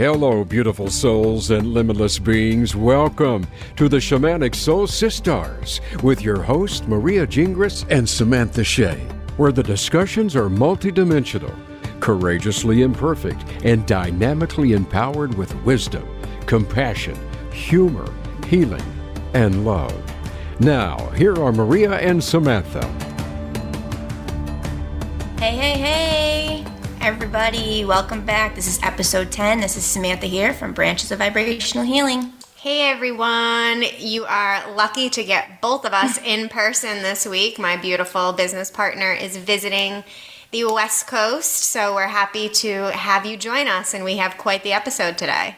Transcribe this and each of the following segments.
Hello, beautiful souls and limitless beings. Welcome to the Shamanic Soul Sistars with your host, Maria Gingras and Samantha Shea, where the discussions are multidimensional, courageously imperfect, and dynamically empowered with wisdom, compassion, humor, healing, and love. Now, here are Maria and Samantha. Hey, hey, hey, everybody. Welcome back. This is episode 10. This is Samantha here from Branches of Vibrational Healing. Hey everyone, you are lucky to get both of us in person this week. My beautiful business partner is visiting the West Coast, so we're happy to have you join us, and we have quite the episode today.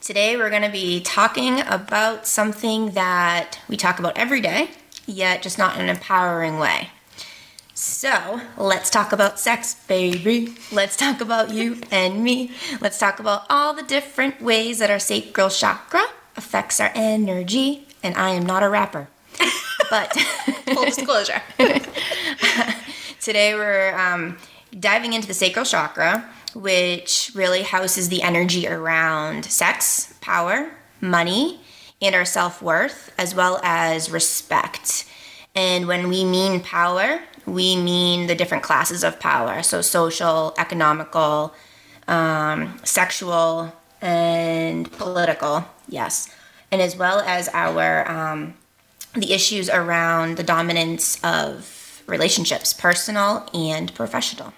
Today, we're going to be talking about something that we talk about every day, yet just not in an empowering way. So, let's talk about sex, baby. Let's talk about you and me. Let's talk about all the different ways that our sacral chakra affects our energy. And I am not a rapper. But Full disclosure. today we're um, diving into the sacral chakra, which really houses the energy around sex, power, money, and our self worth, as well as respect. And when we mean power, we mean the different classes of power. So, social, economical, um, sexual, and political, yes. And as well as our um, the issues around the dominance of relationships, personal and professional.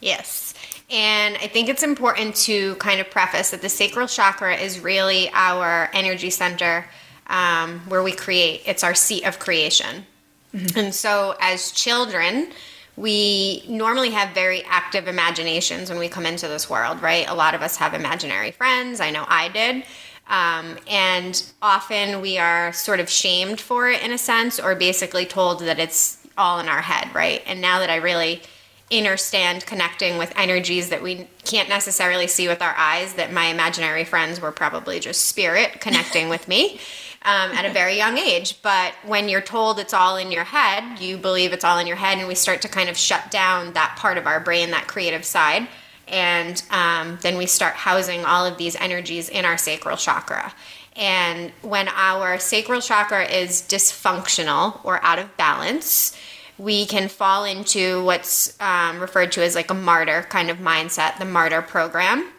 Yes. And I think it's important to kind of preface that the sacral chakra is really our energy center um, where we create, it's our seat of creation. And so as children, we normally have very active imaginations when we come into this world, right? A lot of us have imaginary friends. I know I did. Um, and often we are sort of shamed for it in a sense, or basically told that it's all in our head, right? And now that I really understand connecting with energies that we can't necessarily see with our eyes, that my imaginary friends were probably just spirit connecting with me um, at a very young age. But when you're told it's all in your head, you believe it's all in your head, and we start to kind of shut down that part of our brain, that creative side. And um, then we start housing all of these energies in our sacral chakra. And when our sacral chakra is dysfunctional or out of balance, we can fall into what's um, referred to as like a martyr kind of mindset, the martyr program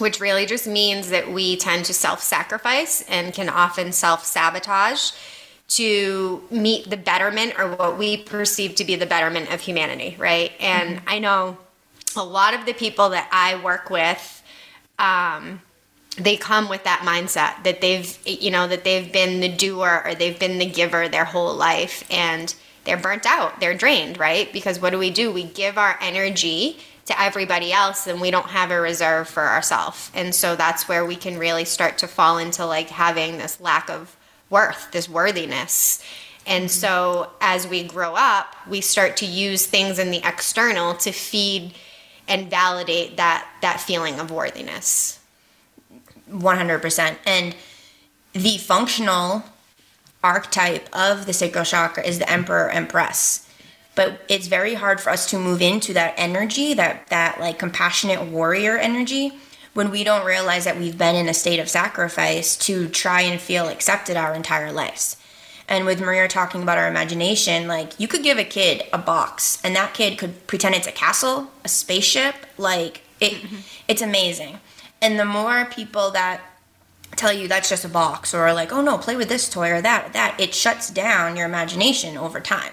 which really just means that we tend to self sacrifice and can often self sabotage to meet the betterment or what we perceive to be the betterment of humanity, right? And I know a lot of the people that I work with, um, they come with that mindset that they've, you know, that they've been the doer or they've been the giver their whole life and they're burnt out, they're drained, right? Because what do we do? We give our energy to everybody else and we don't have a reserve for ourselves. And so that's where we can really start to fall into like having this lack of worth, this worthiness. And mm-hmm. so as we grow up, we start to use things in the external to feed and validate that that feeling of worthiness. 100%. And the functional archetype of the sacral chakra is the emperor empress but it's very hard for us to move into that energy that that like compassionate warrior energy when we don't realize that we've been in a state of sacrifice to try and feel accepted our entire lives. And with maria talking about our imagination like you could give a kid a box and that kid could pretend it's a castle a spaceship like it mm-hmm. it's amazing. And the more people that tell you that's just a box or like oh no play with this toy or that that it shuts down your imagination over time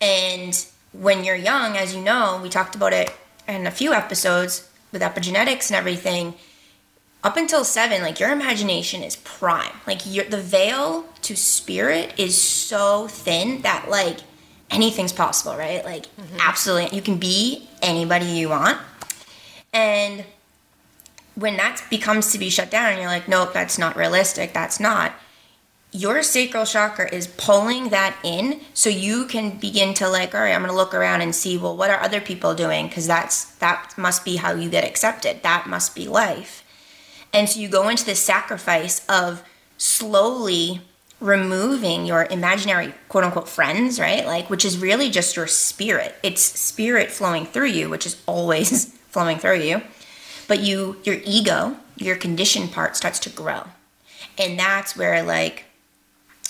and when you're young as you know we talked about it in a few episodes with epigenetics and everything. Up until seven like your imagination is prime. Like the veil to spirit is so thin that like anything's possible right? Like mm-hmm. absolutely. You can be anybody you want. And when that becomes to be shut down and you're like nope that's not realistic. That's not your sacral chakra is pulling that in so you can begin to like all right i'm going to look around and see well what are other people doing? Because that's that must be how you get accepted. That must be life. And so you go into this sacrifice of slowly removing your imaginary quote unquote friends right? Like which is really just your spirit. It's spirit flowing through you which is always flowing through you. But you your ego, your conditioned part starts to grow. And that's where like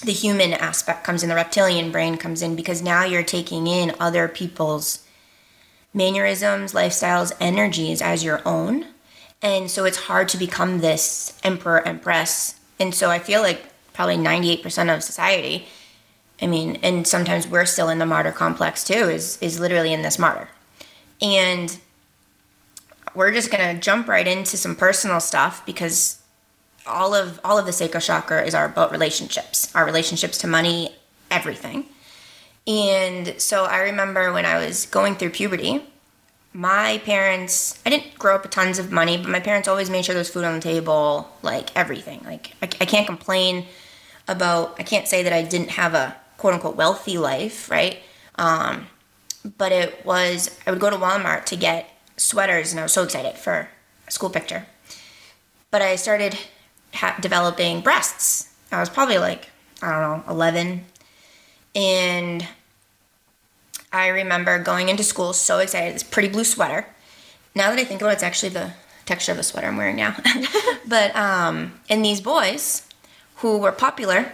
the human aspect comes in, the reptilian brain comes in because now you're taking in other people's mannerisms, lifestyles, energies as your own. And so it's hard to become this emperor, empress. And so I feel like probably 98% of society, I mean, and sometimes we're still in the martyr complex too, is, is literally in this martyr. And we're just gonna jump right into some personal stuff because all of all of the sacral chakra is our about relationships, our relationships to money, everything. And so I remember when I was going through puberty, my parents, I didn't grow up with tons of money, but my parents always made sure there was food on the table, like everything. Like I, I can't complain about, I can't say that I didn't have a quote unquote wealthy life, right? Um, but it was, I would go to Walmart to get sweaters and I was so excited for a school picture. But I started ha- developing breasts. I was probably like, I don't know, 11. And I remember going into school so excited, this pretty blue sweater. Now that I think about it, it's actually the texture of the sweater I'm wearing now. but, um, and these boys who were popular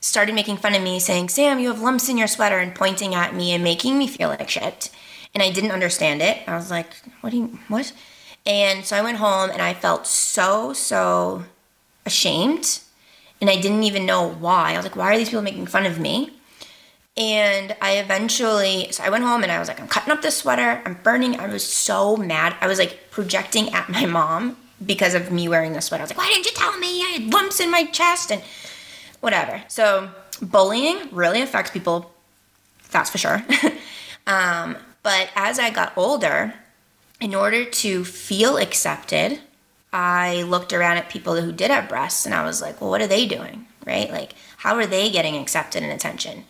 started making fun of me, saying, Sam, you have lumps in your sweater, and pointing at me and making me feel like shit. And I didn't understand it. I was like, what do you, what? And so I went home and I felt so, so ashamed. And I didn't even know why. I was like, why are these people making fun of me? And I eventually, so I went home and I was like, I'm cutting up this sweater. I'm burning. I was so mad. I was like projecting at my mom because of me wearing the sweater. I was like, why didn't you tell me? I had lumps in my chest and whatever. So bullying really affects people, that's for sure. um, but as I got older, in order to feel accepted, I looked around at people who did have breasts and I was like, well, what are they doing? Right? Like, how are they getting accepted and attention?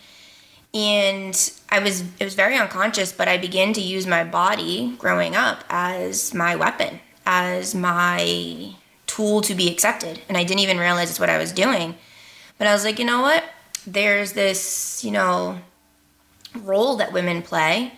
And I was, it was very unconscious, but I began to use my body growing up as my weapon, as my tool to be accepted. And I didn't even realize it's what I was doing. But I was like, you know what? There's this, you know, role that women play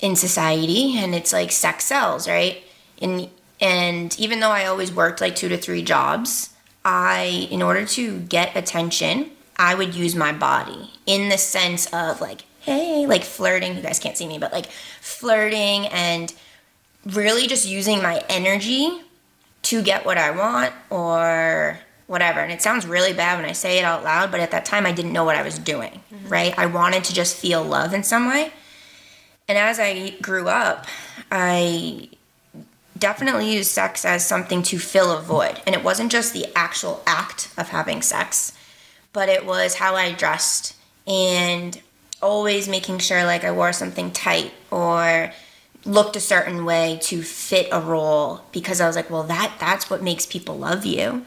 in society, and it's like sex sells, right? And and even though I always worked like two to three jobs, I, in order to get attention, I would use my body in the sense of like, hey, like flirting. You guys can't see me, but like flirting and really just using my energy to get what I want or whatever. And it sounds really bad when I say it out loud, but at that time I didn't know what I was doing, mm-hmm. right? I wanted to just feel love in some way. And as I grew up, I definitely used sex as something to fill a void. And it wasn't just the actual act of having sex, but it was how I dressed and always making sure like I wore something tight or looked a certain way to fit a role because I was like, well that that's what makes people love you.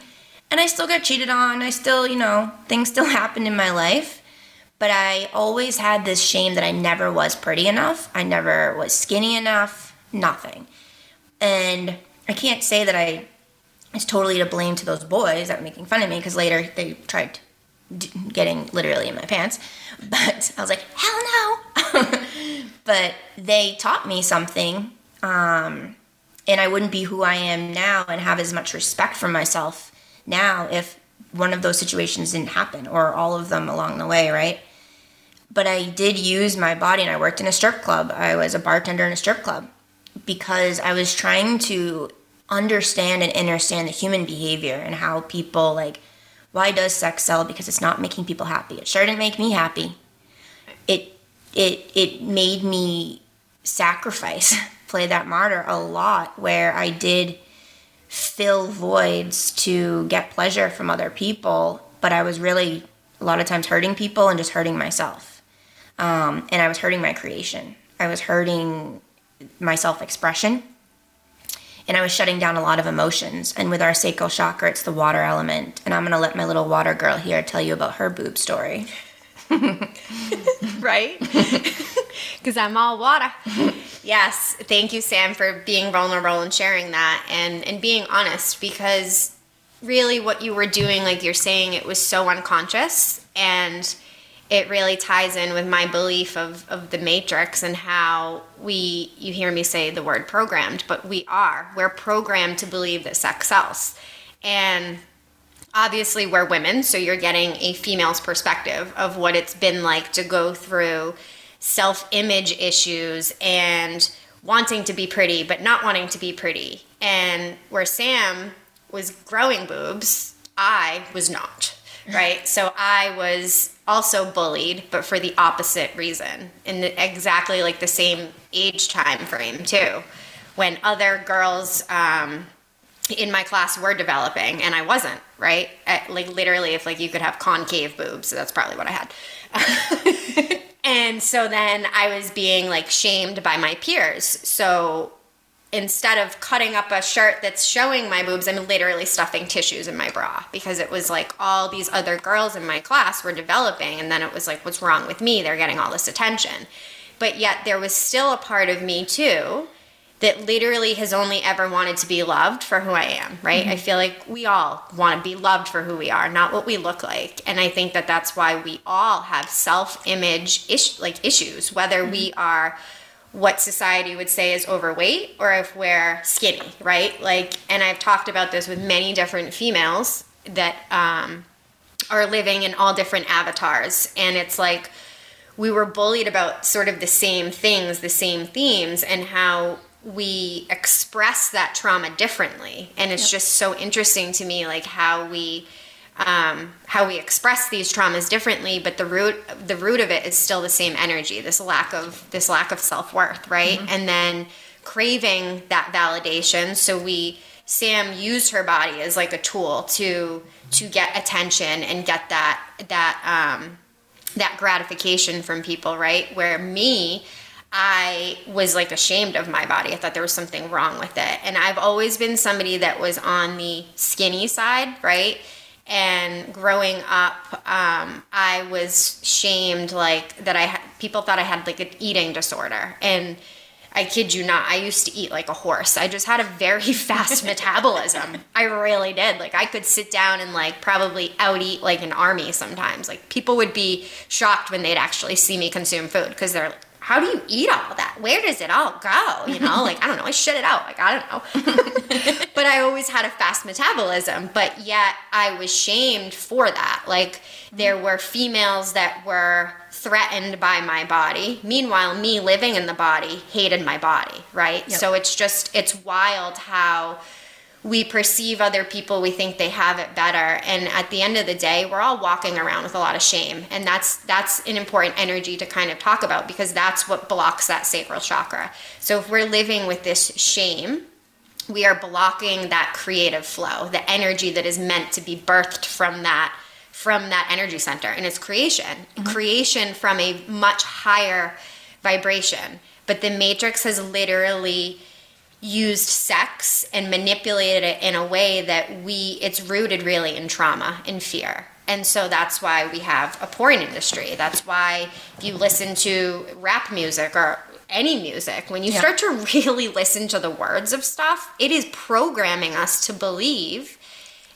And I still got cheated on. I still, you know, things still happened in my life. But I always had this shame that I never was pretty enough. I never was skinny enough, nothing. And I can't say that I it's totally to blame to those boys that were making fun of me because later they tried getting literally in my pants. But I was like, hell no. but they taught me something. Um, and I wouldn't be who I am now and have as much respect for myself now if one of those situations didn't happen or all of them along the way, right? But I did use my body and I worked in a strip club. I was a bartender in a strip club because I was trying to understand and understand the human behavior and how people like why does sex sell? Because it's not making people happy. It sure didn't make me happy. It it it made me sacrifice play that martyr a lot where i did fill voids to get pleasure from other people but i was really a lot of times hurting people and just hurting myself. Um, and i was hurting my creation. I was hurting my self expression. And I was shutting down a lot of emotions. And with our sacral chakra, it's the water element. And I'm going to let my little water girl here tell you about her boob story. right? Because I'm all water. yes. Thank you, Sam, for being vulnerable and sharing that and, and being honest because really what you were doing, like you're saying, it was so unconscious. And it really ties in with my belief of, of the matrix and how we you hear me say the word programmed but we are. We're programmed to believe that sex sells. And obviously we're women so you're getting a female's perspective of what it's been like to go through self-image issues and wanting to be pretty but not wanting to be pretty. And where sam was growing boobs i was not right? So i was also bullied but for the opposite reason in the, exactly like the same age time frame too when other girls um, in my class were developing and I wasn't, right? At, like literally if like you could have concave boobs, that's probably what I had. and so then I was being like shamed by my peers. So instead of cutting up a shirt that's showing my boobs, I'm literally stuffing tissues in my bra because it was like all these other girls in my class were developing and then it was like what's wrong with me? They're getting all this attention. But yet there was still a part of me too that literally has only ever wanted to be loved for who I am, right? Mm-hmm. I feel like we all want to be loved for who we are, not what we look like. And I think that that's why we all have self-image ish- like issues, whether mm-hmm. we are what society would say is overweight or if we're skinny, right? Like, and I've talked about this with many different females that um, are living in all different avatars. And it's like, we were bullied about sort of the same things, the same themes, and how we express that trauma differently and it's yep. just so interesting to me like how we um, how we express these traumas differently but the root the root of it is still the same energy this lack of this lack of self-worth right mm-hmm. and then craving that validation so we sam used her body as like a tool to to get attention and get that that um that gratification from people right where me I was like ashamed of my body. I thought there was something wrong with it. And I've always been somebody that was on the skinny side, right? And growing up, um, I was shamed like that. I had people thought I had like an eating disorder, and I kid you not, I used to eat like a horse. I just had a very fast metabolism. I really did. Like I could sit down and like probably out eat like an army sometimes. Like people would be shocked when they'd actually see me consume food because they're how do you eat all that? Where does it all go? You know, like, I don't know, I shit it out. Like, I don't know. but I always had a fast metabolism, but yet I was shamed for that. Like, there mm. were females that were threatened by my body. Meanwhile, me living in the body hated my body, right? Yep. So it's just, it's wild how we perceive other people we think they have it better. And at the end of the day we're all walking around with a lot of shame. And that's that's an important energy to kind of talk about because that's what blocks that sacral chakra. So if we're living with this shame we are blocking that creative flow the energy that is meant to be birthed from that from that energy center. And it's creation. Mm-hmm. creation from a much higher vibration. But the matrix has literally used sex and manipulated it in a way that we it's rooted really in trauma and fear. And so that's why we have a porn industry. That's why if you listen to rap music or any music when you yeah. start to really listen to the words of stuff it is programming us to believe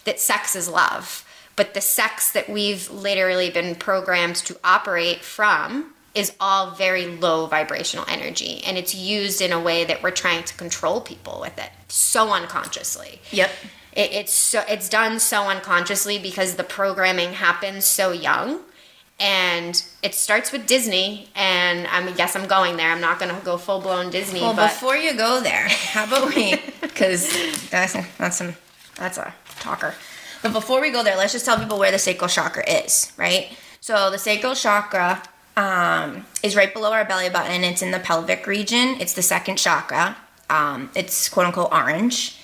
that sex is love. But the sex that we've literally been programmed to operate from is all very low vibrational energy and it's used in a way that we're trying to control people with it so unconsciously yep it, it's so it's done so unconsciously because the programming happens so young and it starts with Disney, and I guess I'm going there. I'm not going to go full blown Disney. Well, but... before you go there, how about we? Because that's that's some that's a talker. But before we go there, let's just tell people where the sacral chakra is, right? So the sacral chakra um, is right below our belly button. It's in the pelvic region. It's the second chakra. Um, it's quote unquote orange.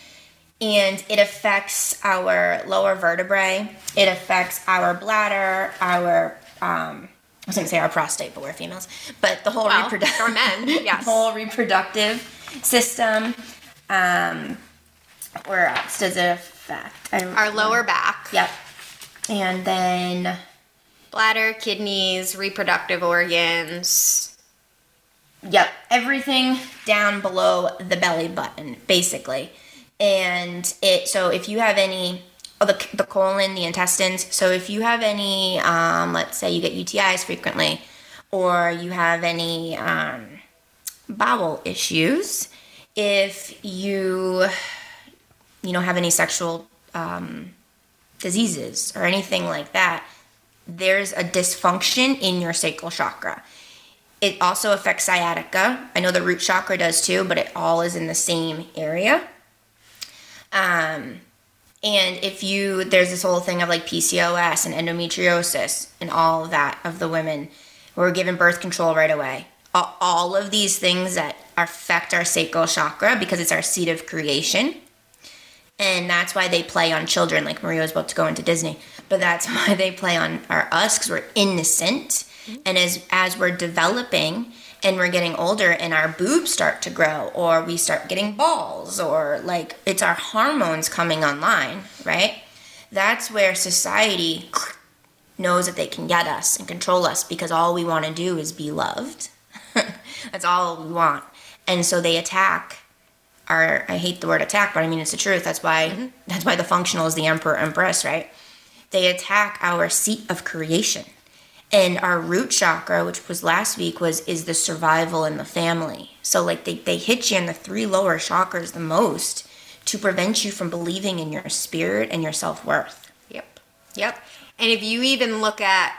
And it affects our lower vertebrae. It affects our bladder, our, um, I was going to say our prostate, but we're females. But the whole well, reproductive, for men, yes. whole reproductive system. Um, where else does it affect? our lower back. Yep. And then bladder, kidneys, reproductive organs. Yep, everything down below the belly button, basically. And it so if you have any oh, the, the colon, the intestines. So if you have any, um, let's say you get UTIs frequently, or you have any um, bowel issues, if you, you know, have any sexual um, diseases or anything like that, there's a dysfunction in your sacral chakra. It also affects sciatica. I know the root chakra does too, but it all is in the same area. Um, and if you, there's this whole thing of like PCOS and endometriosis and all of that of the women who are given birth control right away. All of these things that affect our sacral chakra because it's our seat of creation. And that's why they play on children. Like Maria was about to go into Disney, but that's why they play on our us because we're innocent. And as as we're developing and we're getting older and our boobs start to grow or we start getting balls or like it's our hormones coming online, right? That's where society knows that they can get us and control us because all we want to do is be loved. That's all we want. And so they attack our I hate the word attack, but I mean it's the truth. That's why mm-hmm. that's why the functional is the emperor empress, right? They attack our seat of creation. And our root chakra which was last week was is the survival in the family. So like they, they hit you in the three lower chakras the most to prevent you from believing in your spirit and your self-worth. Yep. Yep. And if you even look at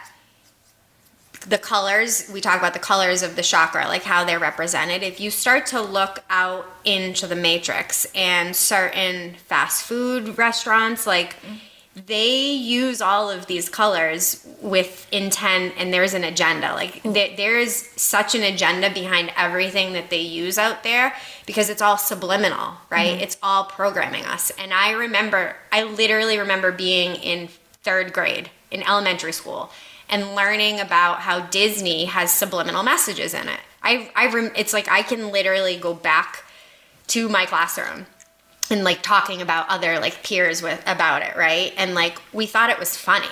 the colors we talk about the colors of the chakra like how they're represented. If you start to look out into the matrix and certain fast food restaurants like mm-hmm they use all of these colors with intent and there's an agenda. Like there, there is such an agenda behind everything that they use out there because it's all subliminal right? Mm-hmm. it's all programming us. And i remember i literally remember being in third grade in elementary school and learning about how disney has subliminal messages in it. I i rem- it's like i can literally go back to my classroom and like talking about other like peers with about it, right? And like we thought it was funny.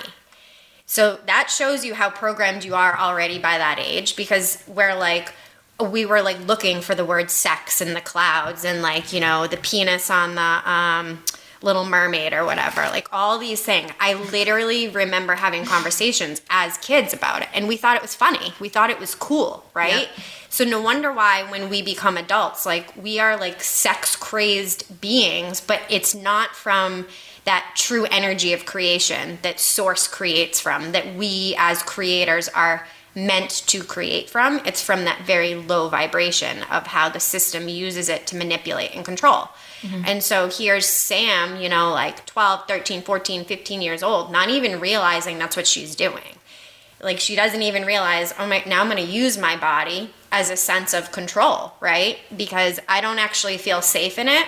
So that shows you how programmed you are already by that age because we're like we were like looking for the word sex in the clouds and like, you know, the penis on the um Little Mermaid or whatever, like all these things. I literally remember having conversations as kids about it, and we thought it was funny. We thought it was cool, right? So no wonder why when we become adults, like we are like sex crazed beings, but it's not from that true energy of creation that source creates from, that we as creators are meant to create from. It's from that very low vibration of how the system uses it to manipulate and control. Mm-hmm. And so here's Sam, you know, like 12, 13, 14, 15 years old, not even realizing that's what she's doing. Like she doesn't even realize, oh my, now I'm going to use my body as a sense of control, right? Because I don't actually feel safe in it,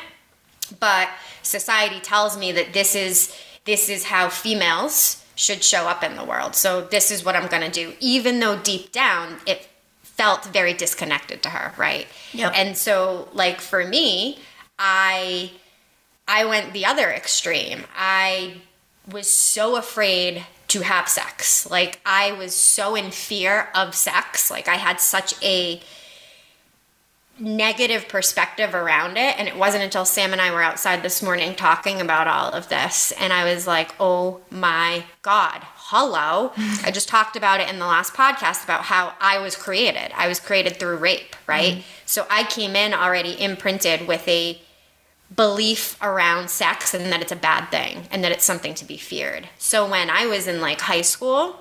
but society tells me that this is this is how females should show up in the world. So this is what I'm going to do, even though deep down it felt very disconnected to her, right? Yeah. And so, like for me, I I went the other extreme. I was so afraid to have sex. Like I was so in fear of sex. Like I had such a negative perspective around it and it wasn't until Sam and I were outside this morning talking about all of this and I was like, "Oh my god, hello." I just talked about it in the last podcast about how I was created. I was created through rape, right? Mm-hmm. So I came in already imprinted with a belief around sex and that it's a bad thing and that it's something to be feared. So when I was in like high school,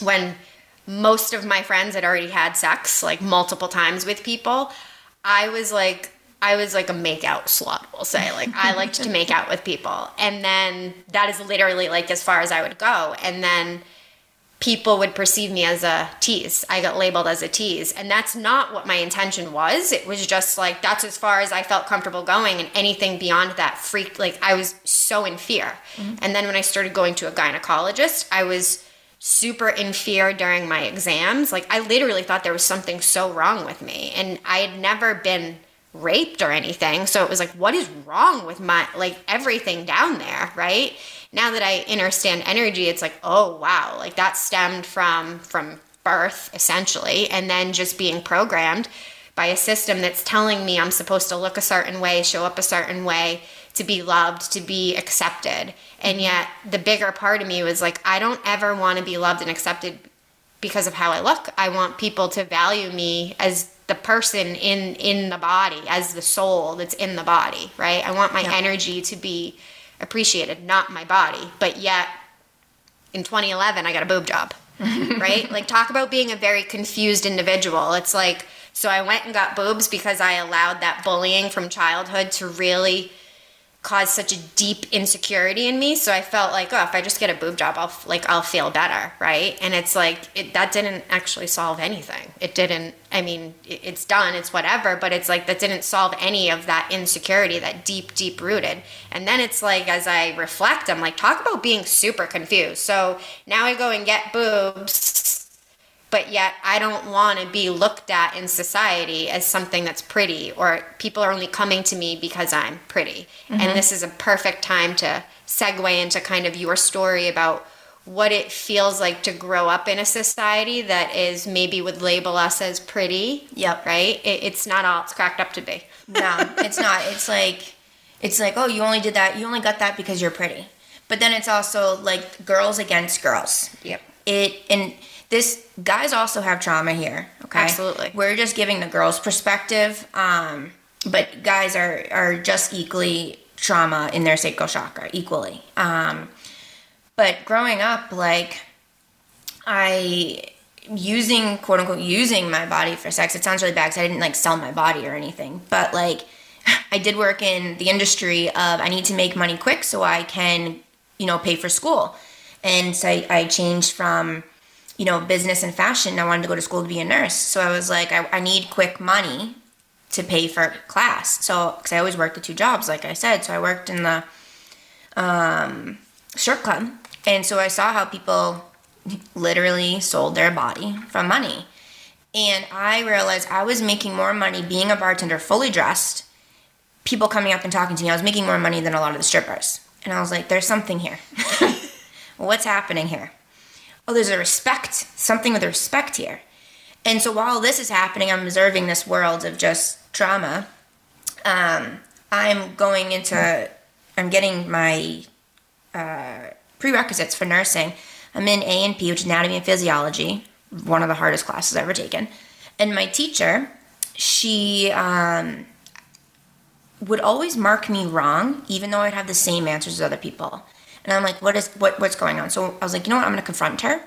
when most of my friends had already had sex like multiple times with people, I was like I was like a makeout slut, we'll say. Like I liked to make out with people. And then that is literally like as far as I would go. And then people would perceive me as a tease. I got labeled as a tease. And that's not what my intention was. It was just like that's as far as I felt comfortable going and anything beyond that freaked like I was so in fear. Mm-hmm. And then when I started going to a gynecologist, I was super in fear during my exams. Like I literally thought there was something so wrong with me and I had never been raped or anything. So it was like what is wrong with my like everything down there, right? Now that I understand energy, it's like, oh wow, like that stemmed from from birth essentially, and then just being programmed by a system that's telling me I'm supposed to look a certain way, show up a certain way, to be loved, to be accepted. And mm-hmm. yet the bigger part of me was like, I don't ever want to be loved and accepted because of how I look. I want people to value me as the person in in the body, as the soul that's in the body, right? I want my Yeah. energy to be appreciated, not my body. But yet in 2011 I got a boob job. right? Like talk about being a very confused individual. It's like so I went and got boobs because I allowed that bullying from childhood to really caused such a deep insecurity in me. So i felt like oh if i just get a boob job i'll like i'll feel better right? And it's like it, that didn't actually solve anything. It didn't i mean it, it's done it's whatever but it's like that didn't solve any of that insecurity that deep deep rooted. And then it's like as i reflect i'm like talk about being super confused. So now i go and get boobs but yet I don't want to be looked at in society as something that's pretty or people are only coming to me because I'm pretty. And mm-hmm. this is a perfect time to segue into kind of your story about what it feels like to grow up in a society that is maybe would label us as pretty. Yep. Right? It, it's not all it's cracked up to be. no, it's not. It's like it's like, oh, you only did that. You only got that because you're pretty. But then it's also like girls against girls. Yep. It and this guys also have trauma here. Okay, Absolutely. We're just giving the girls' perspective, um, but guys are are just equally trauma in their sacral chakra equally. Um, but growing up, like I using quote unquote using my body for sex. It sounds really bad because I didn't like sell my body or anything, but like I did work in the industry of I need to make money quick so I can you know pay for school, and so I, I changed from you know business and fashion. I wanted to go to school to be a nurse, so I was like I, I need quick money to pay for class. So because I always worked the two jobs, like I said, so I worked in the um, strip club, and so I saw how people literally sold their body for money. And I realized I was making more money being a bartender fully dressed, people coming up and talking to me. I was making more money than a lot of the strippers. And I was like, there's something here. What's happening here? Oh, there's a respect, something with respect here. And so while this is happening, I'm observing this world of just trauma. Um, I'm going into, I'm getting my uh, prerequisites for nursing. I'm in A and P, which is anatomy and physiology, one of the hardest classes I've ever taken. And my teacher, she um, would always mark me wrong, even though I'd have the same answers as other people. And I'm like, what is what what's going on? So I was like, you know what? I'm gonna confront her.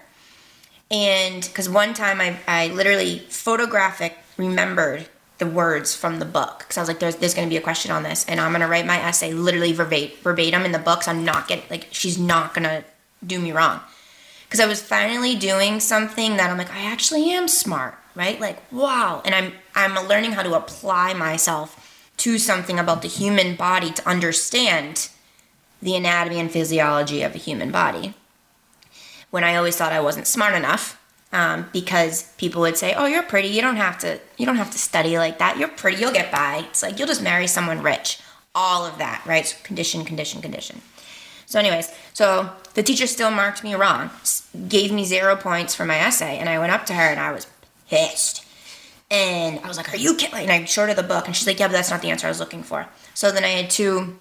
And because one time I, I literally photographic remembered the words from the book because I was like, there's there's gonna be a question on this, and I'm gonna write my essay literally verbatim, in the books. I'm not getting like she's not gonna do me wrong because I was finally doing something that I'm like, I actually am smart, right? Like, wow. And I'm I'm learning how to apply myself to something about the human body to understand the anatomy and physiology of a human body. When I always thought I wasn't smart enough, um, because people would say, "Oh, you're pretty. You don't have to. You don't have to study like that. You're pretty. You'll get by. It's like you'll just marry someone rich." All of that, right? So condition, condition, condition. So, anyways, so the teacher still marked me wrong, gave me zero points for my essay, and I went up to her and I was pissed. And I was like, Are you kidding? And I showed her the book, and she's like, Yeah, but that's not the answer I was looking for. So then I had two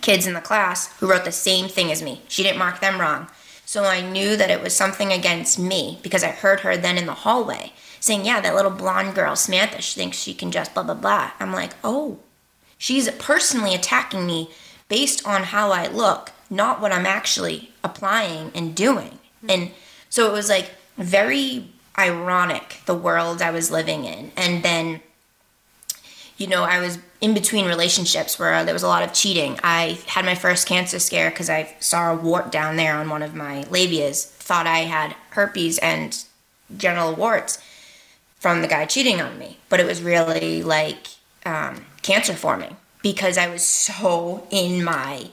kids in the class who wrote the same thing as me. She didn't mark them wrong. So I knew that it was something against me because I heard her then in the hallway saying, Yeah, that little blonde girl, Samantha, she thinks she can just blah, blah, blah. I'm like, Oh, she's personally attacking me based on how I look, not what I'm actually applying and doing. Mm-hmm. And so it was like very ironic the world I was living in. And then, you know, I was in between relationships where there was a lot of cheating. I had my first cancer scare because I saw a wart down there on one of my labias, thought I had herpes and genital warts from the guy cheating on me. But it was really like um, cancer forming because I was so in my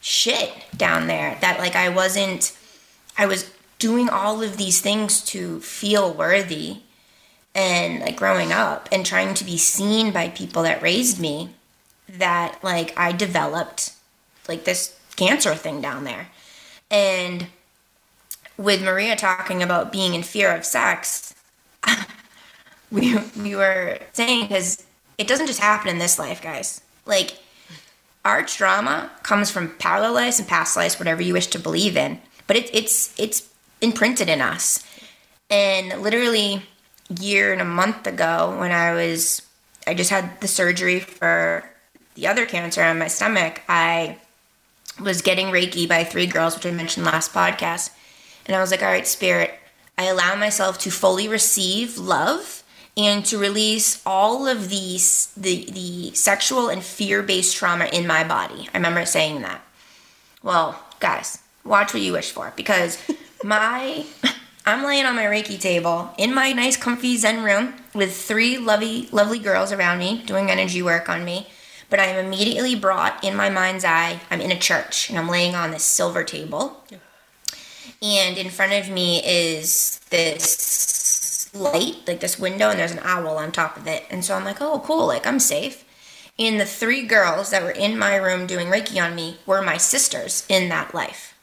shit down there that like I wasn't, I was doing all of these things to feel worthy and like growing up and trying to be seen by people that raised me that like I developed like this cancer thing down there. And with Maria talking about being in fear of sex, we we were saying because it doesn't just happen in this life, guys. Like our trauma comes from parallel lives and past lives, whatever you wish to believe in. But it, it's it's imprinted in us. And literally, year and a month ago, when I was, I just had the surgery for the other cancer on my stomach. I was getting Reiki by three girls, which I mentioned last podcast. And I was like, all right, spirit, I allow myself to fully receive love and to release all of these the the sexual and fear-based trauma in my body. I remember saying that. Well, guys, watch what you wish for because my I'm laying on my Reiki table in my nice comfy Zen room with three lovely lovely girls around me doing energy work on me. But I am immediately brought in my mind's eye. I'm in a church and I'm laying on this silver table. And in front of me is this light, like this window, and there's an owl on top of it. And so I'm like, oh, cool, like I'm safe. And the three girls that were in my room doing Reiki on me were my sisters in that life.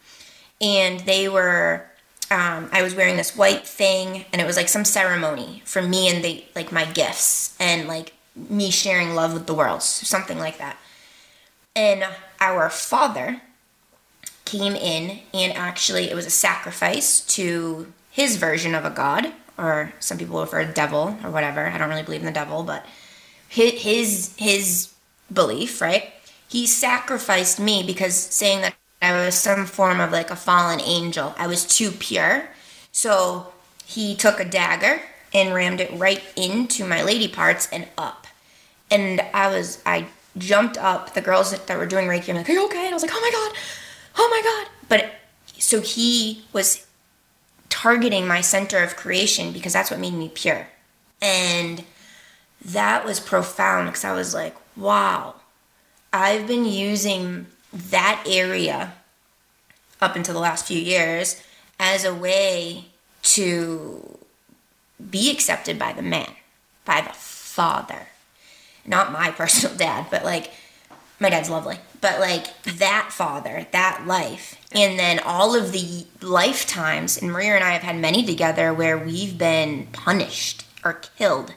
And they were, um, I was wearing this white thing, and it was like some ceremony for me and they, like my gifts, and like me sharing love with the world, something like that. And our father came in, and actually, it was a sacrifice to his version of a god, or some people refer to devil or whatever. I don't really believe in the devil, but his his belief, right? He sacrificed me because saying that I was some form of like a fallen angel. I was too pure. So he took a dagger and rammed it right into my lady parts and up. And I was, I jumped up. The girls that were doing Reiki, I'm like, Are you okay? And I was like, Oh my God, oh my God. But so he was targeting my center of creation because that's what made me pure. And that was profound because I was like, wow, I've been using that area up until the last few years as a way to be accepted by the man, by the father. Not my personal dad, but like my dad's lovely, but like that father, that life. And then all of the lifetimes, and Maria and I have had many together where we've been punished or killed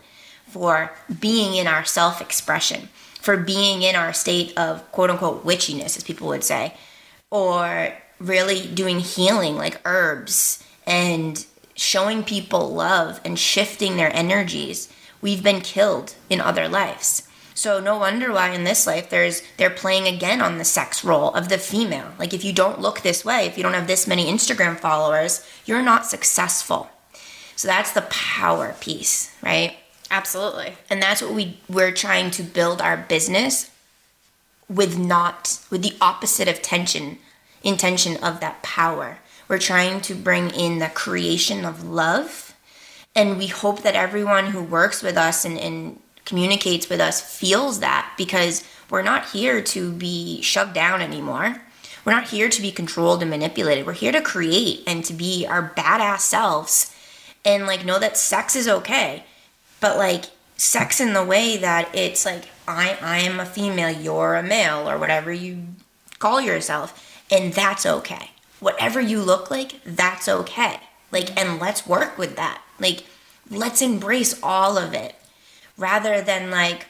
for being in our self expression, for being in our state of quote unquote witchiness, as people would say, or really doing healing like herbs and showing people love and shifting their energies. We've been killed in other lives. So no wonder why in this life there's they're playing again on the sex role of the female. Like if you don't look this way, if you don't have this many Instagram followers, you're not successful. So that's the power piece, right? Absolutely. And that's what we we're trying to build our business with not with the opposite of tension intention of that power. We're trying to bring in the creation of love. And we hope that everyone who works with us and, and communicates with us feels that because we're not here to be shoved down anymore. We're not here to be controlled and manipulated. We're here to create and to be our badass selves and like know that sex is okay but like sex in the way that it's like I I am a female, you're a male, or whatever you call yourself, and that's okay. Whatever you look like, that's okay. Like, and let's work with that. Like, let's embrace all of it, rather than like,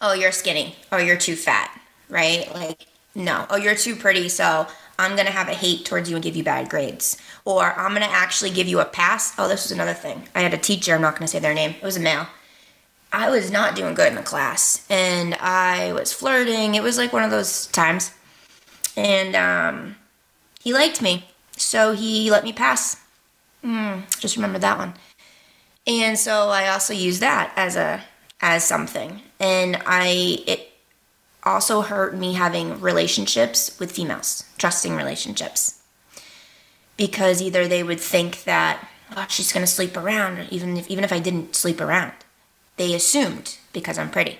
oh, you're skinny, or you're too fat, right? Like, no, oh, you're too pretty, so I'm gonna have a hate towards you and give you bad grades. Or I'm gonna actually give you a pass. Oh, this was another thing. I had a teacher, I'm not gonna say their name, it was a male. I was not doing good in the class and I was flirting. It was like one of those times. And um, he liked me, so he let me pass. Mm, just remember that one. And so I also used that as a as something. And I it also hurt me having relationships with females, trusting relationships. Because either they would think that, oh, she's going to sleep around, even if, even if I didn't sleep around. They assumed because I'm pretty.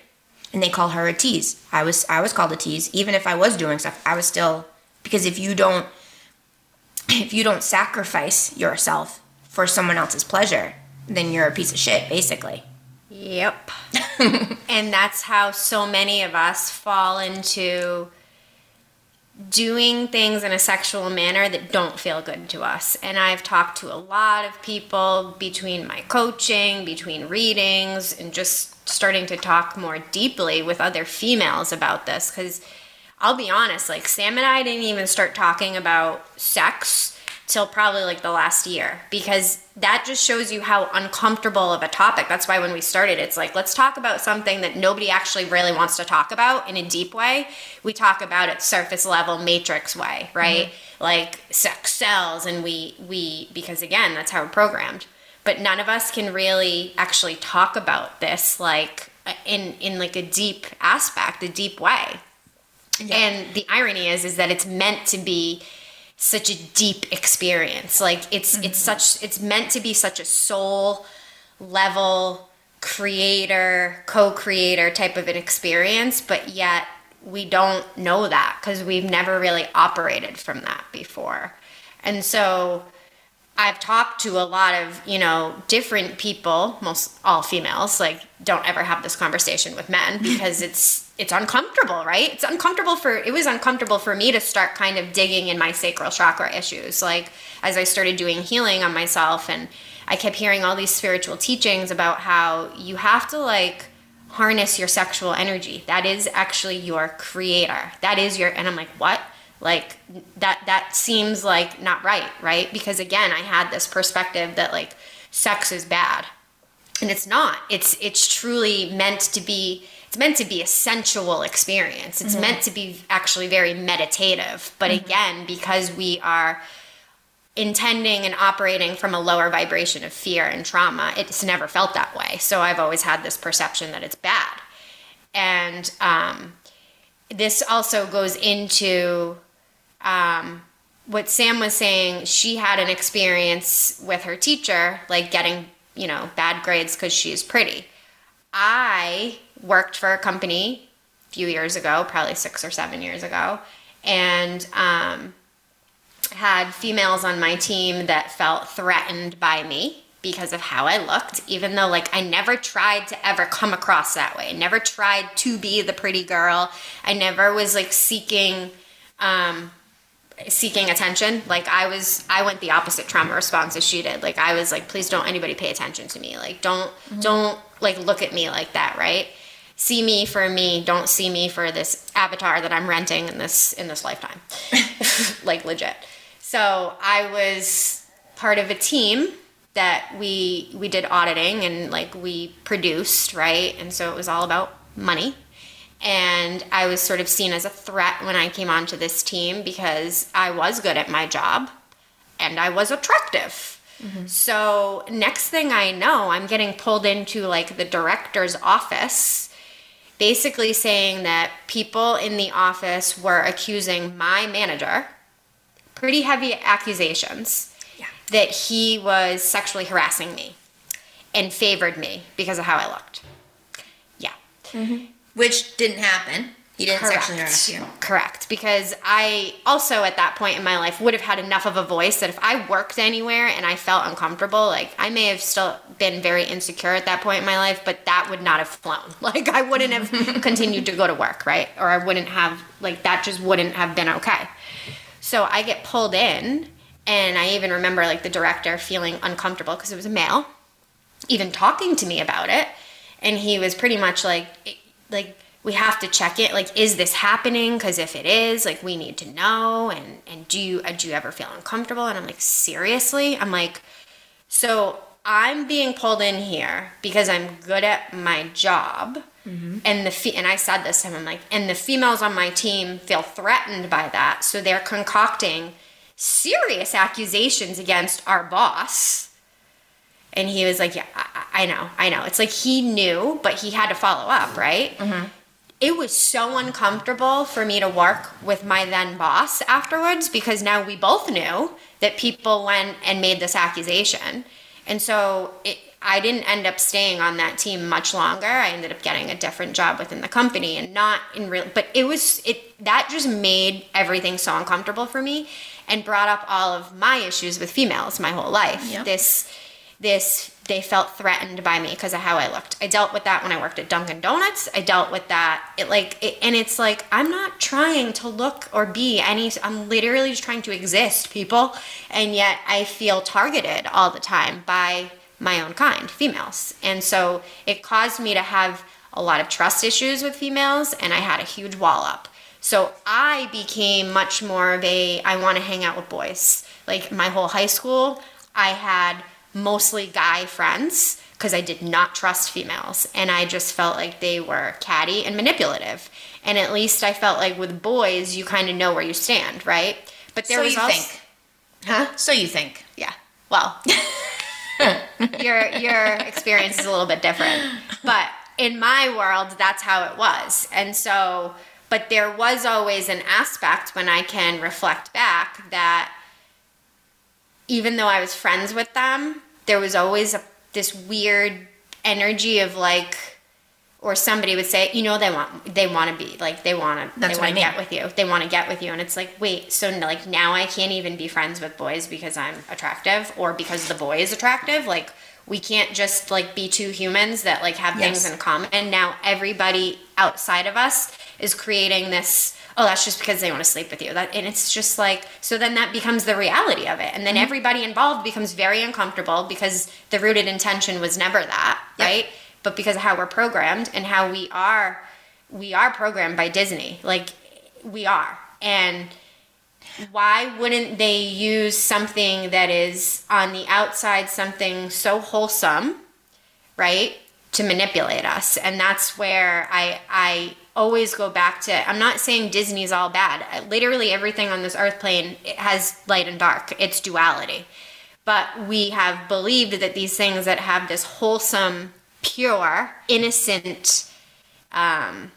And they call her a tease. I was I was called a tease. Even if I was doing stuff, I was still because if you don't if you don't sacrifice yourself for someone else's pleasure, then you're a piece of shit, basically. Yep. and that's how so many of us fall into doing things in a sexual manner that don't feel good to us. And I've talked to a lot of people between my coaching, between readings, and just starting to talk more deeply with other females about this. Because I'll be honest, like Sam and I didn't even start talking about sex till probably like the last year because that just shows you how uncomfortable of a topic. That's why when we started, it's like, let's talk about something that nobody actually really wants to talk about in a deep way. We talk about it surface level, matrix way, right? Mm-hmm. Like sex sells and we, we, because again, that's how we're programmed. But none of us can really actually talk about this like in, in like a deep aspect, a deep way. Yeah. And the irony is, is that it's meant to be such a deep experience. Like it's mm-hmm. it's such it's meant to be such a soul level creator, co-creator type of an experience, but yet we don't know that because we've never really operated from that before. And so I've talked to a lot of, you know, different people, most all females, like don't ever have this conversation with men because it's it's uncomfortable, right? It's uncomfortable for it was uncomfortable for me to start kind of digging in my sacral chakra issues. Like as I started doing healing on myself and I kept hearing all these spiritual teachings about how you have to like harness your sexual energy. That is actually your creator. That is your and I'm like, "What?" like that that seems like not right right because again i had this perspective that like sex is bad and it's not it's it's truly meant to be meant to be a sensual experience it's mm-hmm. meant to be actually very meditative but mm-hmm. again because we are intending and operating from a lower vibration of fear and trauma it's never felt that way so i've always had this perception that it's bad and um, this also goes into um, what Sam was saying, she had an experience with her teacher, like getting, you know, bad grades because she's pretty. I worked for a company a few years ago, probably six or seven years ago, and um, had females on my team that felt threatened by me because of how I looked, even though like I never tried to ever come across that way. I never tried to be the pretty girl. I never was like seeking um, seeking attention. Like I was, I went the opposite trauma response as she did. Like I was like, please don't anybody pay attention to me. Like don't, mm-hmm. don't like look at me like that, right? See me for me. Don't see me for this avatar that I'm renting in this in this lifetime, like legit. So I was part of a team that we we did auditing and like we produced right, and so it was all about money and I was sort of seen as a threat when I came onto this team because I was good at my job and I was attractive. Mm-hmm. So, next thing I know, I'm getting pulled into like the director's office, basically saying that people in the office were accusing my manager, pretty heavy accusations, yeah. that he was sexually harassing me and favored me because of how I looked. Yeah. Mm-hmm which didn't happen. He didn't Correct. sexually harass you. Correct. Because I also, at that point in my life, would have had enough of a voice that if I worked anywhere and I felt uncomfortable, like I may have still been very insecure at that point in my life, but that would not have flown. Like I wouldn't have continued to go to work, right? Or I wouldn't have, like, that just wouldn't have been okay. So I get pulled in, and I even remember, like, the director feeling uncomfortable because it was a male, even talking to me about it. And he was pretty much like, like we have to check it like is this happening because if it is like we need to know and and do you do you ever feel uncomfortable and i'm like seriously i'm like so i'm being pulled in here because i'm good at my job mm-hmm. and the fe- and i said this to him i'm like and the females on my team feel threatened by that so they're concocting serious accusations against our boss and he was like, Yeah, I, I, know, I know. It's like he knew, but he had to follow up, right? Mm-hmm. It was so uncomfortable for me to work with my then boss afterwards because now we both knew that people went and made this accusation. And so it, I didn't end up staying on that team much longer. I ended up getting a different job within the company and not in real but it was it that just made everything so uncomfortable for me and brought up all of my issues with females my whole life. Yep. This this they felt threatened by me because of how I looked. I dealt with that when I worked at Dunkin' Donuts. I dealt with that. It like, it, and it's like I'm not trying to look or be any. I'm literally just trying to exist, people, and yet I feel targeted all the time by my own kind, females, and so it caused me to have a lot of trust issues with females, and I had a huge wall up. So I became much more of a I want to hang out with boys. Like my whole high school, I had mostly guy friends because I did not trust females and I just felt like they were catty and manipulative. And at least I felt like with boys, you kind of know where you stand, right? But there was- so was you also, think. Huh? So you think. Yeah. Well, your your experience is a little bit different. But in my world, that's how it was. And so, but there was always an aspect when I can reflect back that even though I was friends with them, there was always a, this weird energy of like, or somebody would say, you know, they want they want to be like they want to they want to get with you. They want to get with you, and it's like, wait, so like now I can't even be friends with boys because I'm attractive or because the boy is attractive. Like we can't just like be two humans that like have yes. things in common. And now everybody outside of us is creating this oh that's just because they want to sleep with you. That and it's just like so then that becomes the reality of it. And then mm-hmm. everybody involved becomes very uncomfortable because the rooted intention was never that yep. right? But because of how we're programmed and how we are we are programmed by disney. Like we are. And why wouldn't they use something that is on the outside something so wholesome right to manipulate us? And that's where i i always go back to i'm not saying disney's all bad. Literally everything on this earth plane has light and dark. It's duality. But we have believed that these things that have this wholesome pure innocent um,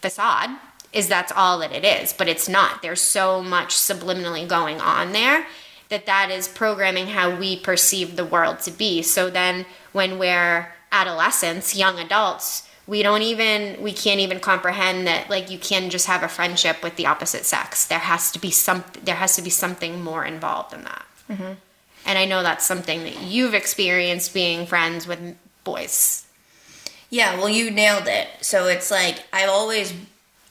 facade is that's all that it is. But it's not. There's so much subliminally going on there that that is programming how we perceive the world to be. So then when we're adolescents young adults we don't even we can't even comprehend that like you can just have a friendship with the opposite sex. There has to be some there has to be something more involved in that. Mm-hmm. and i know that's something that you've experienced being friends with boys. Yeah well you nailed it. So it's like i've always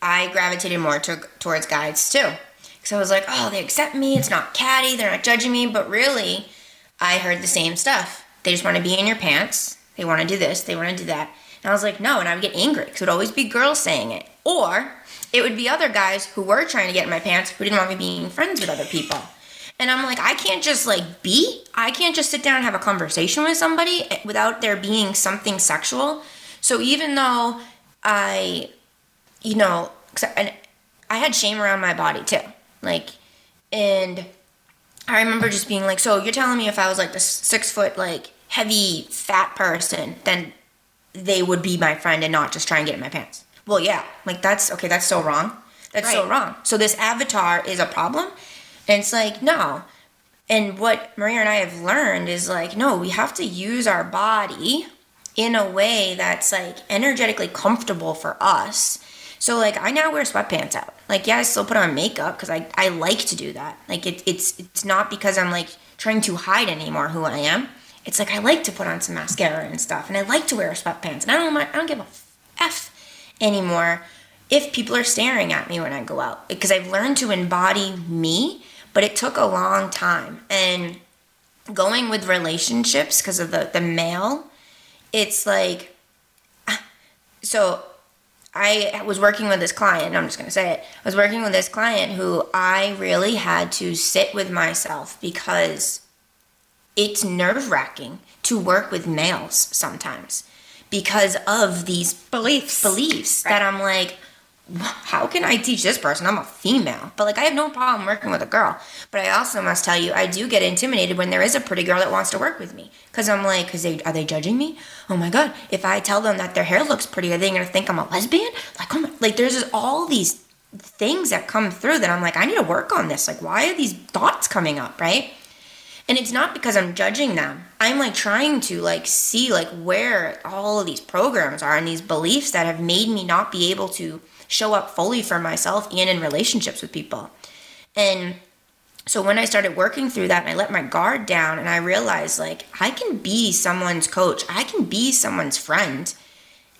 i gravitated more to, towards guys too. Because i was like oh they accept me. It's not catty. They're not judging me. But really i heard the same stuff. They just want to be in your pants. They want to do this. They want to do that and I was like, no. And I would get angry because it would always be girls saying it. Or it would be other guys who were trying to get in my pants who didn't want me being friends with other people. And I'm like, I can't just like be. I can't just sit down and have a conversation with somebody eh, without there being something sexual. So even though I, you know, and I had shame around my body too. Like, and I remember just being like, so you're telling me if I was like this six foot, like heavy, fat person, then they would be my friend and not just try and get in my pants. Well, yeah, like that's okay, that's so wrong. That's right. so wrong. So this avatar is a problem. And it's like, no. And what Maria and I have learned is like, no, we have to use our body in a way that's like energetically comfortable for us. So like I now wear sweatpants out. Like yeah, I still put on makeup because I, I like to do that. Like it, it's it's not because I'm like trying to hide anymore who I am it's like I like to put on some mascara and stuff, and I like to wear sweatpants, and I don't I don't give a f anymore if people are staring at me when I go out because I've learned to embody me, but it took a long time and going with relationships because of the the male, it's like ah, so I was working with this client, I'm just going to say it. I was working with this client who I really had to sit with myself because it's nerve wracking to work with males sometimes because of these beliefs beliefs right. that I'm like how can I teach this person? I'm a female. But like I have no problem working with a girl. But I also must tell you I do get intimidated when there is a pretty girl that wants to work with me cuz I'm like cuz they are they judging me? Oh my god, if I tell them that their hair looks pretty are they to think I'm a lesbian? Like oh my, like there's just all these things that come through that I'm like I need to work on this. Like why are these thoughts coming up, right? And it's not because i'm judging them i'm like trying to like see like where all of these programs are and these beliefs that have made me not be able to show up fully for myself and in relationships with people and so when I started working through that and I let my guard down and I realized like I can be someone's coach, I can be someone's friend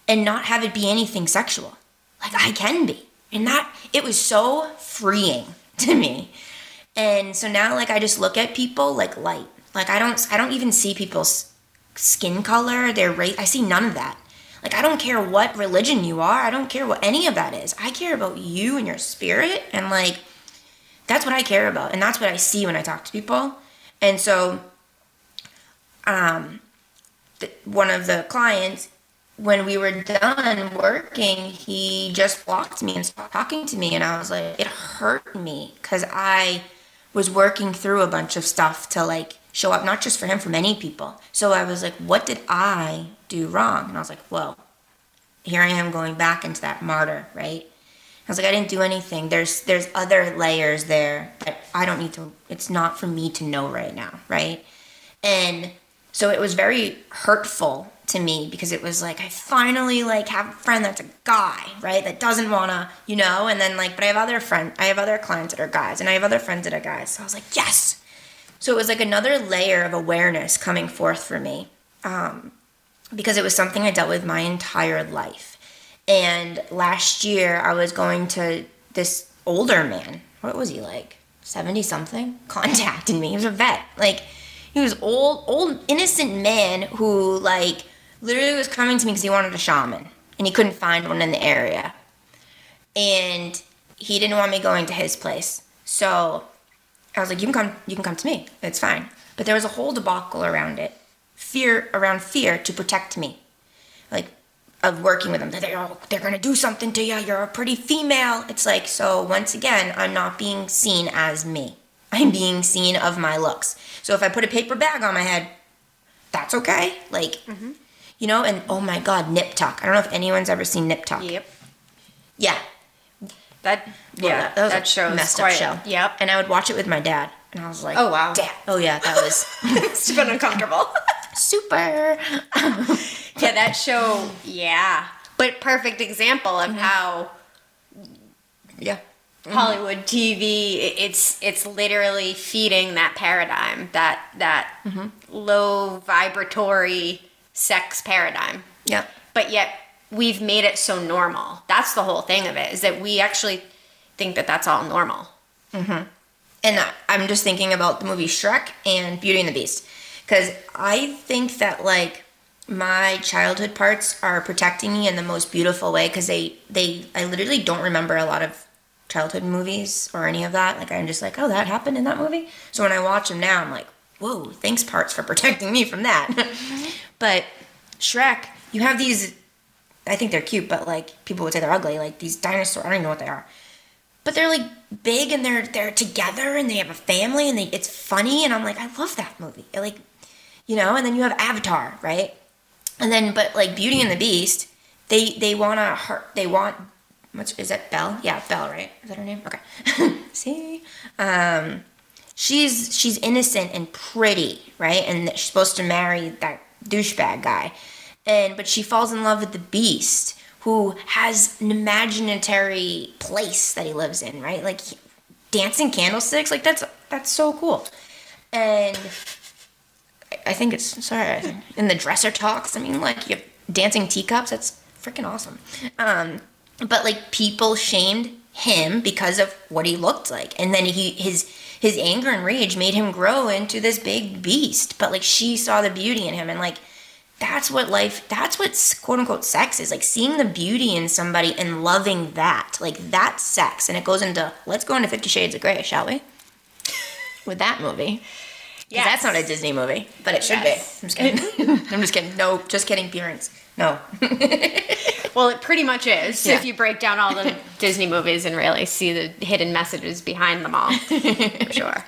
and not have it be anything sexual. Like I can be. And that it was so freeing to me. And so now like I just look at people like light. Like I don't I don't even see people's skin color, their race. I see none of that. Like I don't care what religion you are. I don't care what any of that is. I care about you and your spirit and like that's what I care about, and that's what I see when I talk to people. And so, um, one of the clients, when we were done working, he just blocked me and stopped talking to me, and I was like, it hurt me because I was working through a bunch of stuff to like show up, not just for him, for many people. So I was like, what did I do wrong? And I was like, well, here I am going back into that martyr, right? I was like, I didn't do anything. There's there's other layers there that I don't need to. It's not for me to know right now, right? And so it was very hurtful to me because it was like I finally like have a friend that's a guy, right? That doesn't wanna, you know. And then like, but I have other friends, I have other clients that are guys, and I have other friends that are guys. So I was like, yes. So it was like another layer of awareness coming forth for me, um, because it was something I dealt with my entire life and last year, I was going to this older man. What was he like? 70 something? Contacted me. He was a vet. Like, he was old, old, innocent man who, like, literally was coming to me because he wanted a shaman and he couldn't find one in the area. And he didn't want me going to his place. So I was like, you can come, you can come to me. It's fine. But there was a whole debacle around it. Fear, around fear to protect me. Like, of working with them. They're, oh, they're to do something to you. You're a pretty female. It's like, so once again, I'm not being seen as me. I'm being seen of my looks. So if I put a paper bag on my head, that's okay. Like, mm-hmm. You know, and oh my God, Nip Tuck. I don't know if anyone's ever seen Nip Tuck. Yep. Yeah. That, yeah, that, that, show messed quite, up show. Yep. And I would watch it with my dad. And I was like, oh wow. Dad. Oh yeah, that was. it's been uncomfortable. Super. yeah, that show, yeah. But perfect example of mm-hmm. how yeah. Hollywood TV it's it's literally feeding that paradigm, that that mm-hmm. low vibratory sex paradigm. Yeah. But yet we've made it so normal. That's the whole thing of it is that we actually think that that's all normal. hmm And I'm just thinking about the movie Shrek and Beauty and the Beast because I think that like my childhood parts are protecting me in the most beautiful way because they they I literally don't remember a lot of childhood movies or any of that. Like I'm just like, oh, that happened in that movie. So when I watch them now, I'm like, whoa, thanks parts for protecting me from that. but Shrek, you have these. I think they're cute, but like people would say they're ugly. Like these dinosaurs, I don't even know what they are. But they're like big and they're they're together and they have a family and they, it's funny and I'm like I love that movie. Like you know, and then you have Avatar, right? And then, but like Beauty and the Beast, they they want to hurt. They want what's is that Belle? Yeah, Belle, right? Is that her name? Okay. See, um, she's she's innocent and pretty, right? And she's supposed to marry that douchebag guy, and but she falls in love with the Beast, who has an imaginary place that he lives in, right? Like dancing candlesticks, like that's that's so cool, and I think it's sorry in the dresser talks. I mean, like you have dancing teacups. That's freaking awesome. Um, but like people shamed him because of what he looked like, and then he his his anger and rage made him grow into this big beast. But like she saw the beauty in him, and like that's what life. That's what quote unquote sex is like seeing the beauty in somebody and loving that. Like that's sex, and it goes into let's go into Fifty Shades of Grey, shall we? With that movie. Yeah, that's not a Disney movie, but it should yes. be. I'm just kidding. I'm just kidding. No, just kidding. Parents, no. well, it pretty much is. Yeah. If you break down all the Disney movies and really see the hidden messages behind them all, for sure.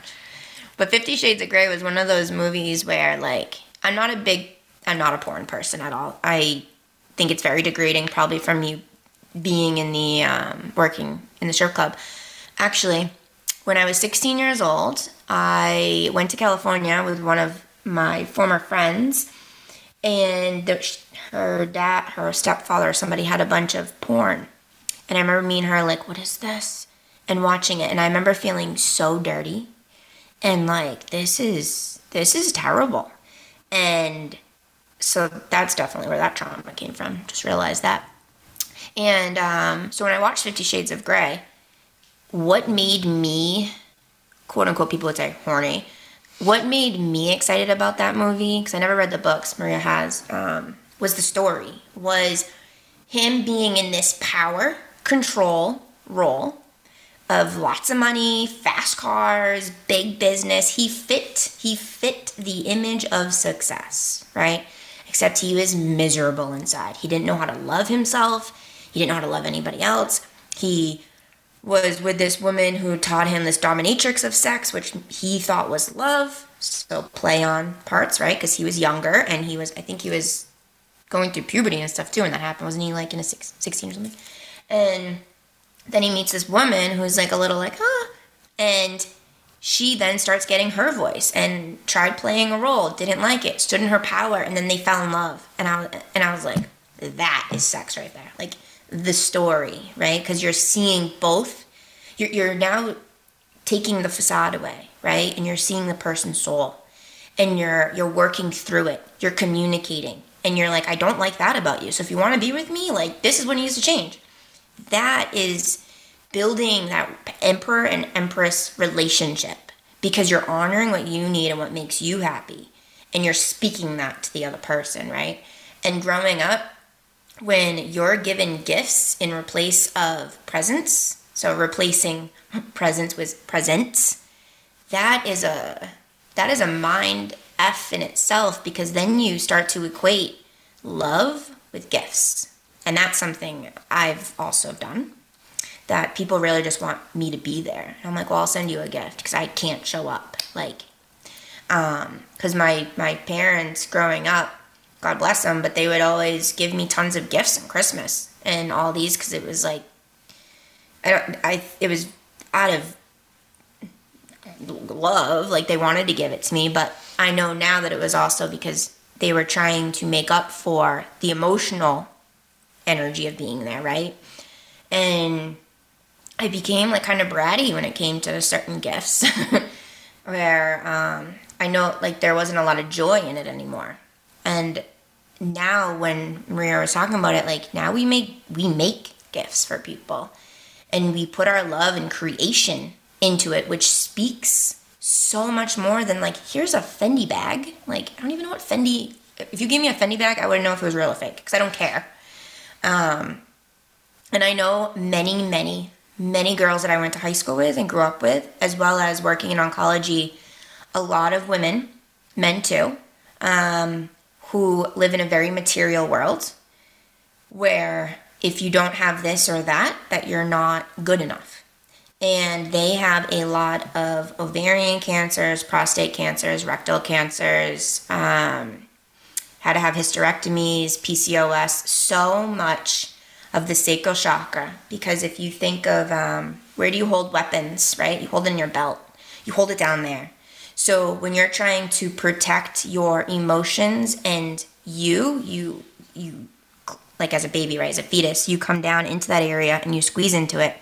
But Fifty Shades of Grey was one of those movies where, like, I'm not a big, I'm not a porn person at all. I think it's very degrading, probably from you being in the um, working in the strip club. Actually, when I was 16 years old, I went to California with one of my former friends, and the, her dad, her stepfather, somebody had a bunch of porn. And I remember me and her like, what is this? And watching it. And I remember feeling so dirty and like this is this is terrible and so that's definitely where that trauma came from just realized that and um, so when i watched 50 shades of gray what made me quote unquote people would say horny what made me excited about that movie because i never read the books maria has um, was the story was him being in this power control role of lots of money, fast cars, big business. He fit he fit the image of success, right? Except he was miserable inside. He didn't know how to love himself. He didn't know how to love anybody else. He was with this woman who taught him this dominatrix of sex, which he thought was love. So play on parts, right? Because he was younger and he was, I think he was going through puberty and stuff too when that happened. Wasn't he like in a six, 16 or something? And then he meets this woman who's like a little like, huh. And she then starts getting her voice and tried playing a role, didn't like it, stood in her power, and then they fell in love. And I and I was like, that is sex right there. Like the story, right? Because you're seeing both. You're, you're now taking the facade away, right? And you're seeing the person's soul, and you're you're working through it. You're communicating, and you're like, I don't like that about you. So if you want to be with me, like this is what needs to change that is building that emperor and empress relationship because you're honoring what you need and what makes you happy and you're speaking that to the other person right and growing up when you're given gifts in replace of presents so replacing presents with presents that is a that is a mind f in itself because then you start to equate love with gifts and that's something I've also done that people really just want me to be there. And I'm like, well, I'll send you a gift because I can't show up. Like, because um, my, my parents growing up, God bless them, but they would always give me tons of gifts on Christmas and all these because it was like, I don't, I, it was out of love, like they wanted to give it to me, but I know now that it was also because they were trying to make up for the emotional energy of being there, right? And I became like kind of bratty when it came to certain gifts, where um, I know like there wasn't a lot of joy in it anymore. And now when Maria was talking about it, like now we make we make gifts for people, and we put our love and creation into it, which speaks so much more than like here's a Fendi bag. Like I don't even know what Fendi. If you gave me a Fendi bag, I wouldn't know if it was real or fake because I don't care. Um, and I know many, many, many girls that I went to high school with and grew up with, as well as working in oncology, a lot of women, men too, um, who live in a very material world where if you don't have this or that, that you're not good enough. And they have a lot of ovarian cancers, prostate cancers, rectal cancers, um, how to have hysterectomies, PCOS, so much of the sacral chakra. Because if you think of um, where do you hold weapons, right? You hold it in your belt, you hold it down there. So when you're trying to protect your emotions and you, you, you, like as a baby, right, as a fetus, you come down into that area and you squeeze into it.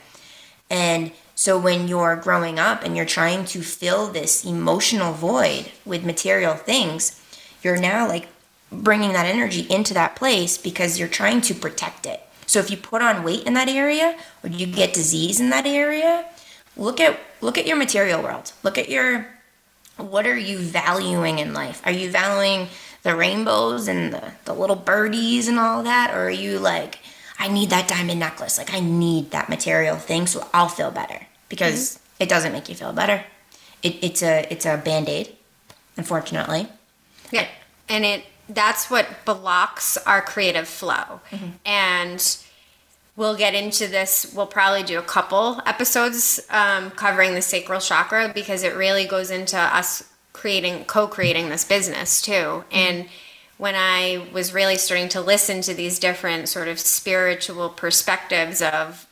And so when you're growing up and you're trying to fill this emotional void with material things, you're now like bringing that energy into that place because you're trying to protect it. So if you put on weight in that area or you get disease in that area, look at look at your material world. Look at your what are you valuing in life? Are you valuing the rainbows and the, the little birdies and all that? Or are you like, I need that diamond necklace. Like I need that material thing so I'll feel better. Because mm-hmm. it doesn't make you feel better. It, it's a it's a band-aid, unfortunately. Yeah. And it that's what blocks our creative flow. Mm-hmm. And we'll get into this. We'll probably do a couple episodes um, covering the sacral chakra because it really goes into us creating, co creating this business too. Mm-hmm. And when I was really starting to listen to these different sort of spiritual perspectives of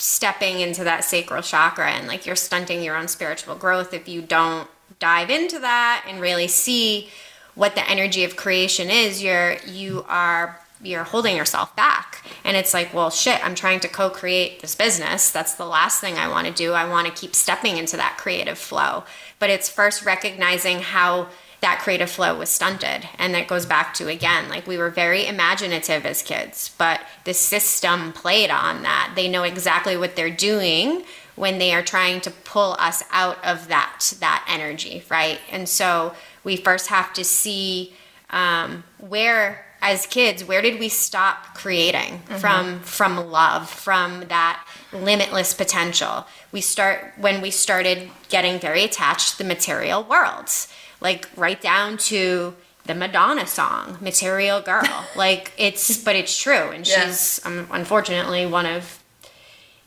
stepping into that sacral chakra and like you're stunting your own spiritual growth if you don't dive into that and really see what the energy of creation is you're you are you're holding yourself back. And it's like well shit i'm trying to co-create this business. That's the last thing i want to do. I want to keep stepping into that creative flow. But it's first recognizing how that creative flow was stunted. And that goes back to again like we were very imaginative as kids but the system played on that. They know exactly what they're doing when they are trying to pull us out of that that energy right? And so we first have to see um, where as kids where did we stop creating mm-hmm. from from love from that limitless potential? We start when we started getting very attached to the material worlds like right down to the Madonna song, Material Girl. like it's, but it's true. And yeah. she's um, unfortunately one of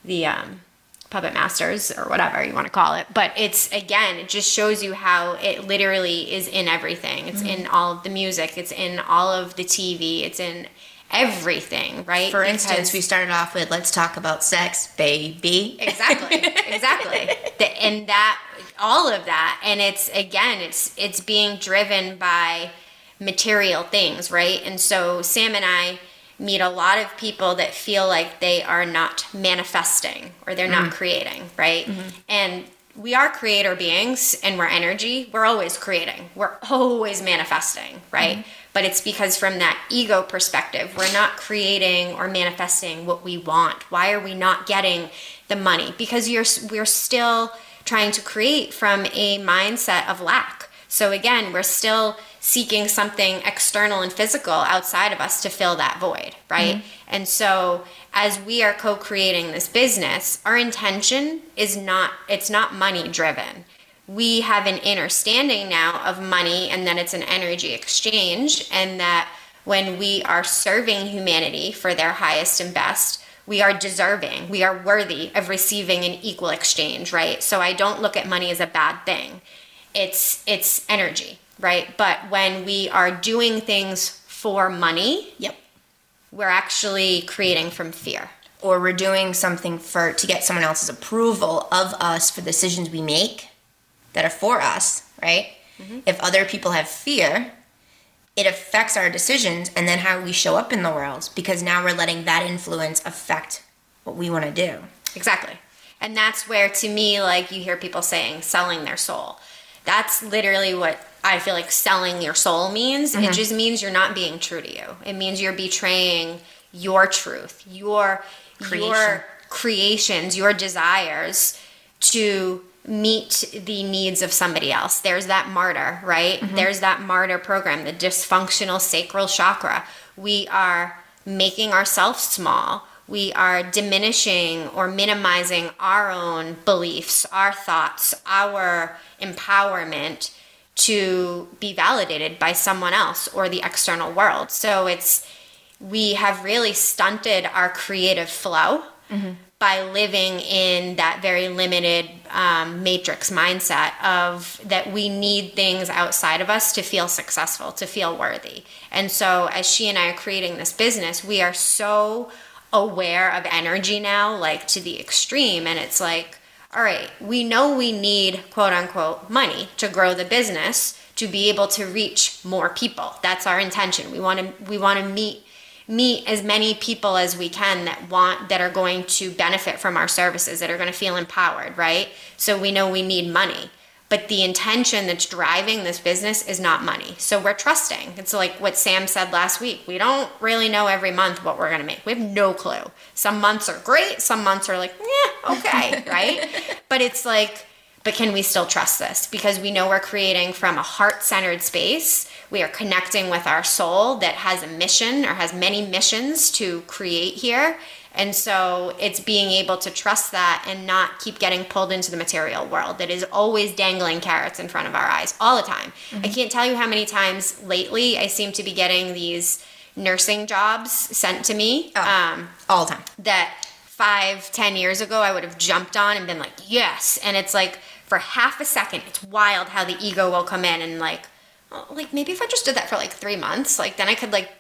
the um, puppet masters or whatever you want to call it. But it's, again, it just shows you how it literally is in everything. It's mm-hmm. in all of the music, it's in all of the TV, it's in everything, right? For because instance, we started off with let's talk about sex, baby. Exactly. Exactly. the, and that all of that. And it's again it's it's being driven by material things right? And so sam and i meet a lot of people that feel like they are not manifesting or they're mm-hmm. not creating right? Mm-hmm. and we are creator beings and we're energy. We're always creating. We're always manifesting right? Mm-hmm. but it's because from that ego perspective we're not creating or manifesting what we want. Why are we not getting the money? Because you're we're still trying to create from a mindset of lack. So again, we're still seeking something external and physical outside of us to fill that void, right? Mm-hmm. And so as we are co-creating this business, our intention is not it's not money driven. We have an understanding now of money and that it's an energy exchange and that when we are serving humanity for their highest and best, we are deserving, we are worthy of receiving an equal exchange, right? So I don't look at money as a bad thing. It's it's energy, right? But when we are doing things for money, yep, we're actually creating from fear. Or we're doing something for to get someone else's approval of us for decisions we make that are for us, right? Mm-hmm. If other people have fear, it affects our decisions and then how we show up in the world because now we're letting that influence affect what we want to do. Exactly. And that's where, to me, like you hear people saying selling their soul. That's literally what I feel like selling your soul means. Mm-hmm. It just means you're not being true to you. It means you're betraying your truth, your Creation. your creations, your desires to meet the needs of somebody else. There's that martyr, right? Mm-hmm. There's that martyr program, the dysfunctional sacral chakra. We are making ourselves small. We are diminishing or minimizing our own beliefs, our thoughts, our empowerment to be validated by someone else or the external world. So it's, we have really stunted our creative flow. Mm-hmm by living in that very limited um, matrix mindset of that we need things outside of us to feel successful, to feel worthy. And so, as she and I are creating this business, we are so aware of energy now, like to the extreme. And it's like, all right, we know we need quote unquote money to grow the business to be able to reach more people. That's our intention. We want to we want to meet meet as many people as we can that want that are going to benefit from our services that are going to feel empowered right? So we know we need money. But the intention that's driving this business is not money. So we're trusting. It's like what sam said last week. We don't really know every month what we're going to make. We have no clue. Some months are great. Some months are like yeah okay right? But it's like but can we still trust this because we know we're creating from a heart-centered space we are connecting with our soul that has a mission or has many missions to create here. And so it's being able to trust that and not keep getting pulled into the material world that is always dangling carrots in front of our eyes all the time. Mm-hmm. I can't tell you how many times lately I seem to be getting these nursing jobs sent to me. Oh, um, all the time. That five, ten years ago I would have jumped on and been like, yes. And it's like for half a second, it's wild how the ego will come in and like, like maybe if I just did that for like three months, like then I could like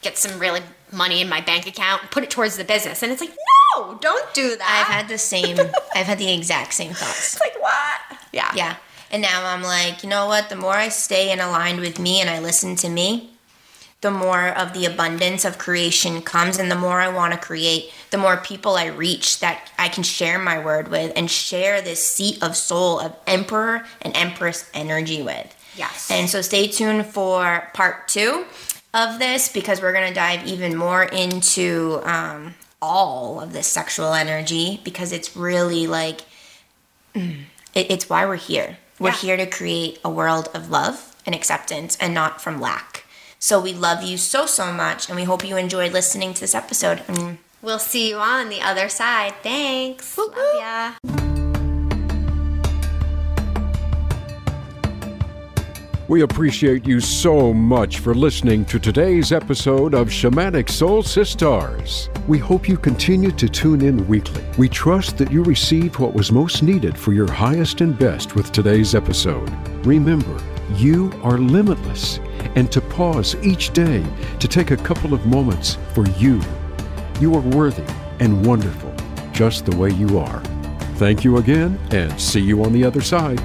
get some really money in my bank account, and put it towards the business. And it's like, no, don't do that. I've had the same, I've had the exact same thoughts. It's like, what? Yeah. Yeah. And now I'm like, you know what? The more I stay in aligned with me and I listen to me, the more of the abundance of creation comes and the more I want to create, the more people I reach that I can share my word with and share this seat of soul of emperor and empress energy with. Yes. And so stay tuned for part two of this because we're going to dive even more into um, all of this sexual energy because it's really like, it, it's why we're here. We're Yeah. here to create a world of love and acceptance and not from lack. So we love you so, so much, and we hope you enjoyed listening to this episode. And We'll see you on the other side. Thanks. Love ya. We appreciate you so much for listening to today's episode of Shamanic Soul Sistars. We hope you continue to tune in weekly. We trust that you received what was most needed for your highest and best with today's episode. Remember, you are limitless, and to pause each day to take a couple of moments for you. You are worthy and wonderful, just the way you are. Thank you again, and see you on the other side.